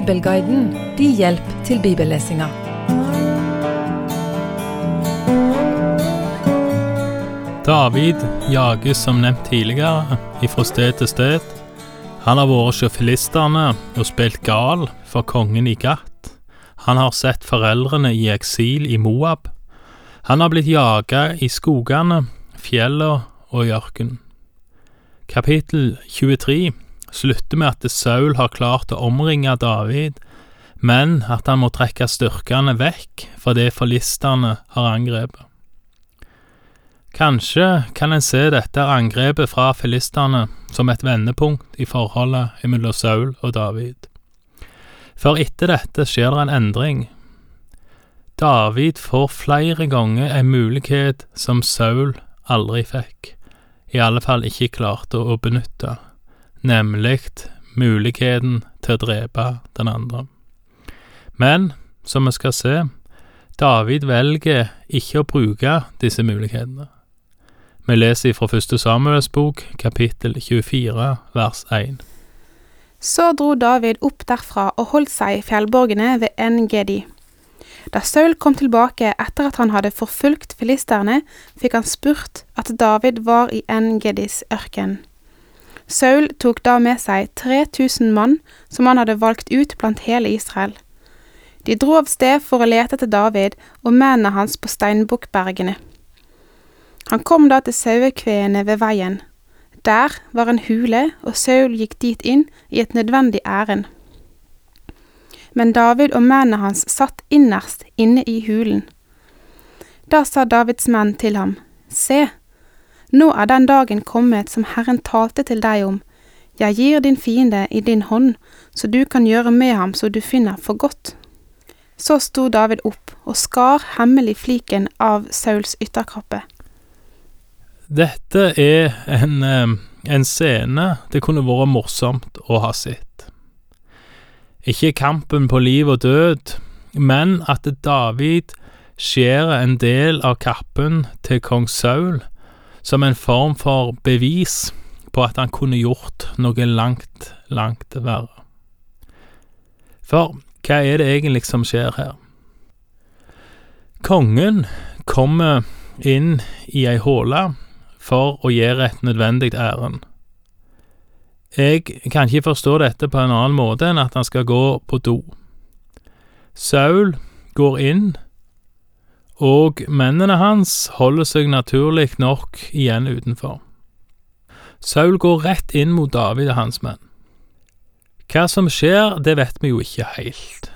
Bibelguiden din hjelp til bibellesinga. David jages som nevnt tidligere ifra sted til sted. Han har vært hos filistene og spilt gal for kongen i Gat. Han har sett foreldrene i eksil i Moab. Han har blitt jaga i skogene, fjellene og i ørkenen. Kapittel 23 slutter med at Saul har klart å omringe David, men at han må trekke styrkene vekk fordi forlisterne har angrepet. Kanskje kan en se dette angrepet fra filistene som et vendepunkt i forholdet mellom Saul og David. For etter dette skjer det en endring. David får flere ganger en mulighet som Saul aldri fikk, i alle fall ikke klarte å benytte, nemlig muligheten til å drepe den andre. Men, som vi skal se, David velger ikke å bruke disse mulighetene. Vi leser fra første Samuels bok, kapittel 24, vers 1. Så dro David opp derfra og holdt seg i fjellborgene ved En-Gedi. Da Saul kom tilbake etter at han hadde forfulgt filisterne, fikk han spurt at David var i En-Gedis ørken. Saul tok da med seg 3000 mann som han hadde valgt ut blant hele Israel. De dro av sted for å lete etter David og mennene hans på steinbukkbergene. Han kom da til sauekveene ved veien. Der var en hule, og Saul gikk dit inn i et nødvendig ærend. Men David og mennene hans satt innerst inne i hulen. Da sa Davids menn til ham, Se, nå er den dagen kommet som Herren talte til deg om, jeg gir din fiende i din hånd, så du kan gjøre med ham så du finner for godt. Så sto David opp og skar hemmelig fliken av Sauls ytterkappe. Dette er en, eh, en scene det kunne vært morsomt å ha sett. Ikke kampen på liv og død, men at David skjærer en del av kappen til kong Saul som en form for bevis på at han kunne gjort noe langt, langt verre. For hva er det egentlig som skjer her? Kongen kommer inn i ei håle for å gjøre et nødvendig ærend. Jeg kan ikke forstå dette på en annen måte enn at han skal gå på do. Saul går inn, og mennene hans holder seg naturlig nok igjen utenfor. Saul går rett inn mot David og hans menn. Hva som skjer, det vet vi jo ikke helt.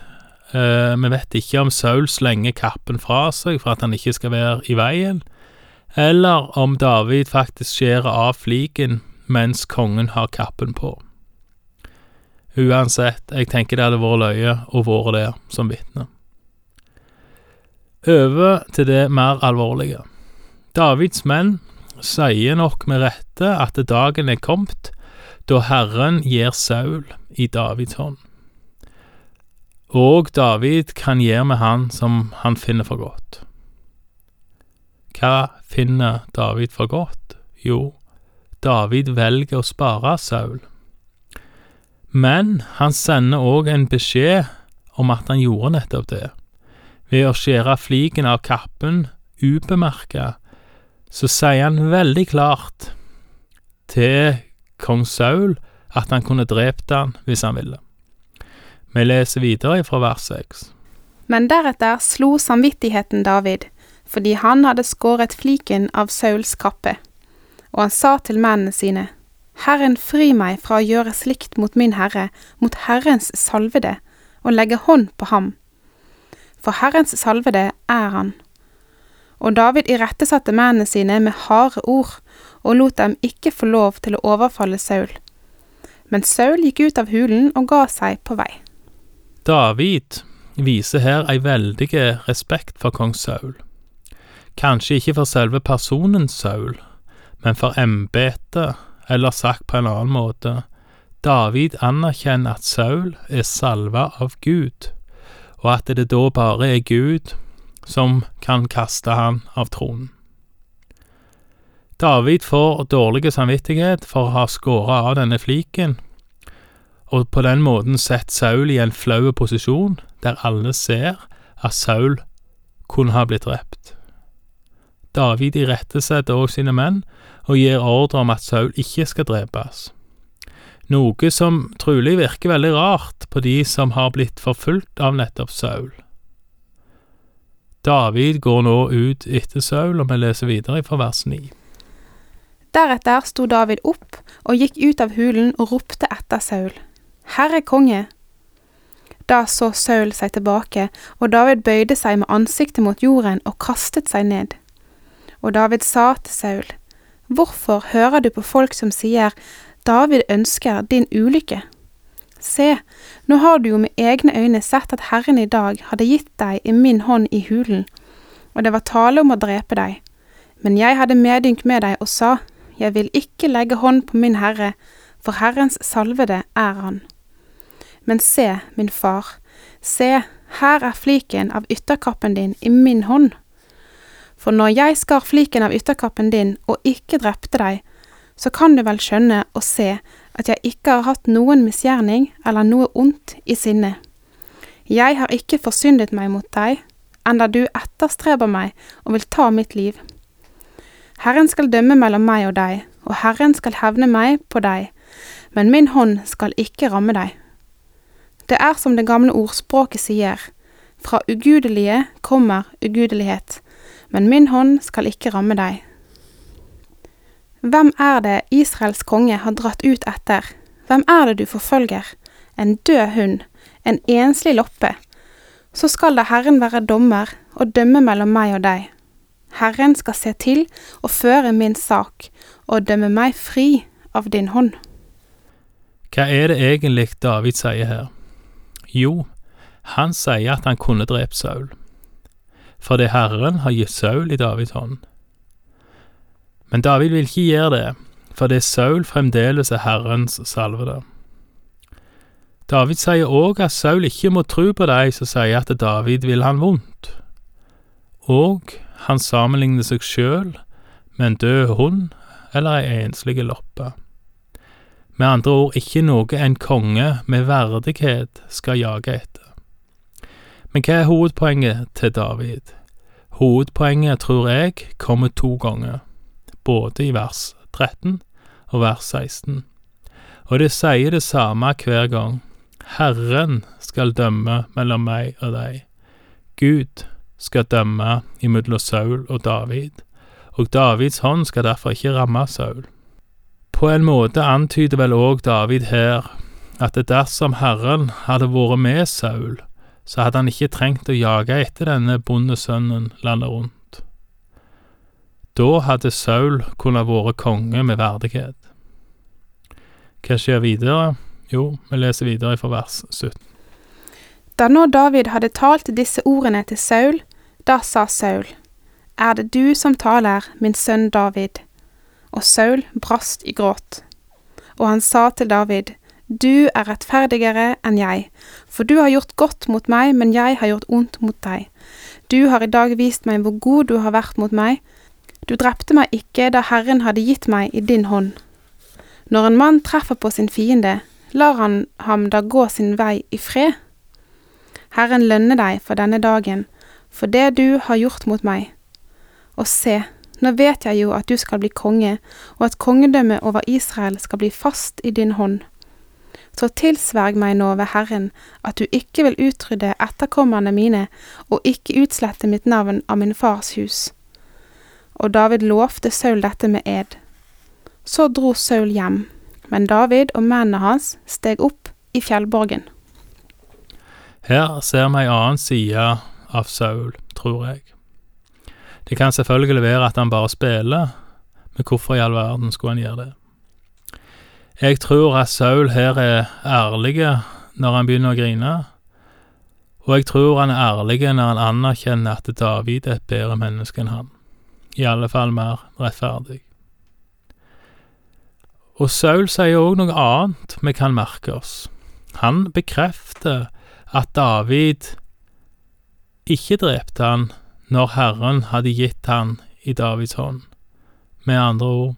Uh, vi vet ikke om Saul slenger kappen fra seg for at han ikke skal være i veien, eller om David faktisk skjærer av fliken mens kongen har kappen på. Uansett, jeg tenker det hadde vært løye å være der som vitne. Over til det mer alvorlige. Davids menn sier nok med rette at dagen er kommet da Herren gir Saul i Davids hånd. Og David kan gjøre med han som han finner for godt. Hva finner David for godt? Jo, David velger å spare Saul. Men han sender òg en beskjed om at han gjorde nettopp det. Ved å skjære fliken av kappen ubemerka, så sier han veldig klart til kong Saul at han kunne drept han hvis han ville. Vi leser videre fra vers 6. Men deretter slo samvittigheten David, fordi han hadde skåret fliken av Sauls kappe. Og han sa til mennene sine, Herren fri meg fra å gjøre slikt mot min herre, mot Herrens salvede, og legge hånd på ham. For Herrens salvede er han. Og David irettesatte mennene sine med harde ord, og lot dem ikke få lov til å overfalle Saul. Men Saul gikk ut av hulen og ga seg på vei. David viser her ei veldig respekt for kong Saul. Kanskje ikke for selve personen Saul, men for embetet, eller sagt på en annen måte, David anerkjenner at Saul er salva av Gud, og at det da bare er Gud som kan kaste han av tronen. David får dårlig samvittighet for å ha skåret av denne fliken, og på den måten sett Saul i en flau posisjon, der alle ser at Saul kunne ha blitt drept. David irettesetter også sine menn og gir ordre om at Saul ikke skal drepes, noe som trolig virker veldig rart på de som har blitt forfulgt av nettopp Saul. David går nå ut etter Saul, og vi leser videre fra vers 9. Deretter sto David opp og gikk ut av hulen og ropte etter Saul. Herre konge! Da så Saul seg tilbake, og David bøyde seg med ansiktet mot jorden og kastet seg ned. Og David sa til Saul, Hvorfor hører du på folk som sier, David ønsker din ulykke? Se, nå har du jo med egne øyne sett at Herren i dag hadde gitt deg i min hånd i hulen, og det var tale om å drepe deg. Men jeg hadde medynk med deg og sa, Jeg vil ikke legge hånd på min herre, for Herrens salvede er han. Men se, min far, se, her er fliken av ytterkappen din i min hånd. For når jeg skar fliken av ytterkappen din og ikke drepte deg, så kan du vel skjønne og se at jeg ikke har hatt noen misgjerning eller noe ondt i sinne. Jeg har ikke forsyndet meg mot deg, enda du etterstreber meg og vil ta mitt liv. Herren skal dømme mellom meg og deg, og Herren skal hevne meg på deg, men min hånd skal ikke ramme deg. Det er som det gamle ordspråket sier, fra ugudelige kommer ugudelighet, men min hånd skal ikke ramme deg. Hvem er det Israels konge har dratt ut etter? Hvem er det du forfølger? En død hund, en enslig loppe. Så skal da Herren være dommer og dømme mellom meg og deg. Herren skal se til og føre min sak og dømme meg fri av din hånd. Hva er det egentlig David sier her? Jo, han sier at han kunne drept Saul, fordi Herren har gitt Saul i Davids hånd. Men David vil ikke gjøre det, fordi Saul fremdeles er Herrens salvede. David sier òg at Saul ikke må tro på de som sier at David vil han vondt, og han sammenligner seg sjøl med en død hund eller ei enslig loppe. Med andre ord ikke noe en konge med verdighet skal jage etter. Men hva er hovedpoenget til David? Hovedpoenget, tror jeg, kommer to ganger, både i vers 13 og vers 16. Og det sier det samme hver gang. Herren skal dømme mellom meg og deg. Gud skal dømme imellom Saul og David, og Davids hånd skal derfor ikke ramme Saul. På en måte antyder vel òg David her at dersom Herren hadde vært med Saul, så hadde han ikke trengt å jage etter denne bondesønnen landet rundt. Da hadde Saul kunnet vært konge med verdighet. Hva skjer videre? Jo, vi leser videre fra vers 17. Da nå David hadde talt disse ordene til Saul, da sa Saul, Er det du som taler, min sønn David? og Saul brast i gråt. Og han sa til David, Du er rettferdigere enn jeg, for du har gjort godt mot meg, men jeg har gjort ondt mot deg. Du har i dag vist meg hvor god du har vært mot meg. Du drepte meg ikke da Herren hadde gitt meg i din hånd. Når en mann treffer på sin fiende, lar han ham da gå sin vei i fred? Herren lønne deg for denne dagen, for det du har gjort mot meg. Og se, nå vet jeg jo at du skal bli konge, og at kongedømmet over Israel skal bli fast i din hånd. Så tilsverg meg nå ved Herren at du ikke vil utrydde etterkommerne mine og ikke utslette mitt navn av min fars hus. Og David lovte Saul dette med ed. Så dro Saul hjem, men David og mennene hans steg opp i fjellborgen. Her ser vi ei annen side av Saul, tror jeg. Det kan selvfølgelig være at han bare spiller, men hvorfor i all verden skulle han gjøre det? Jeg tror at Saul her er ærlig når han begynner å grine, og jeg tror han er ærlig når han anerkjenner at David er et bedre menneske enn han, i alle fall mer rettferdig. Og Saul sier òg noe annet vi kan merke oss. Han bekrefter at David ikke drepte han når Herren hadde gitt han i Davids hånd. Med andre ord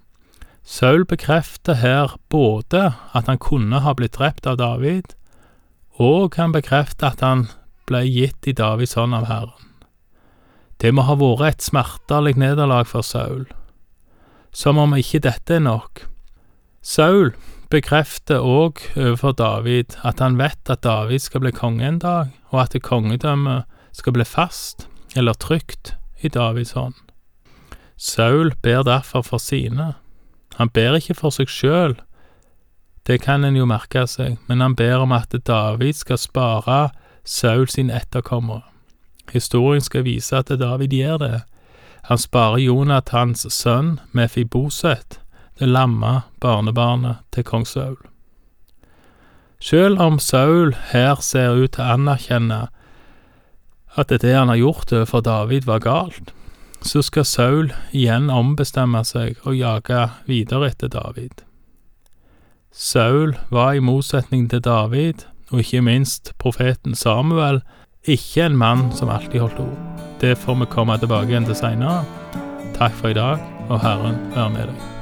Saul bekrefter her både at han kunne ha blitt drept av David, og han bekrefter at han ble gitt i Davids hånd av Herren. Det må ha vært et smertelig nederlag for Saul. Som om ikke dette er nok. Saul bekrefter òg overfor David at han vet at David skal bli konge en dag, og at kongedømmet skal bli fast, eller trygt, i Davids hånd. Saul ber derfor for sine. Han ber ikke for seg sjøl, det kan en jo merke seg, men han ber om at David skal spare Saul sin etterkommere. Historien skal vise at David gjør det. Han sparer Jonathans sønn Mefiboset, det lamme barnebarnet til kong Saul. Selv om Saul her ser ut til å anerkjenne at det han har gjort overfor David, var galt, så skal Saul igjen ombestemme seg og jage videre etter David. Saul var i motsetning til David, og ikke minst profeten Samuel, ikke en mann som alltid holdt ord. Det får vi komme tilbake igjen til seinere. Takk for i dag, og Herren være med deg.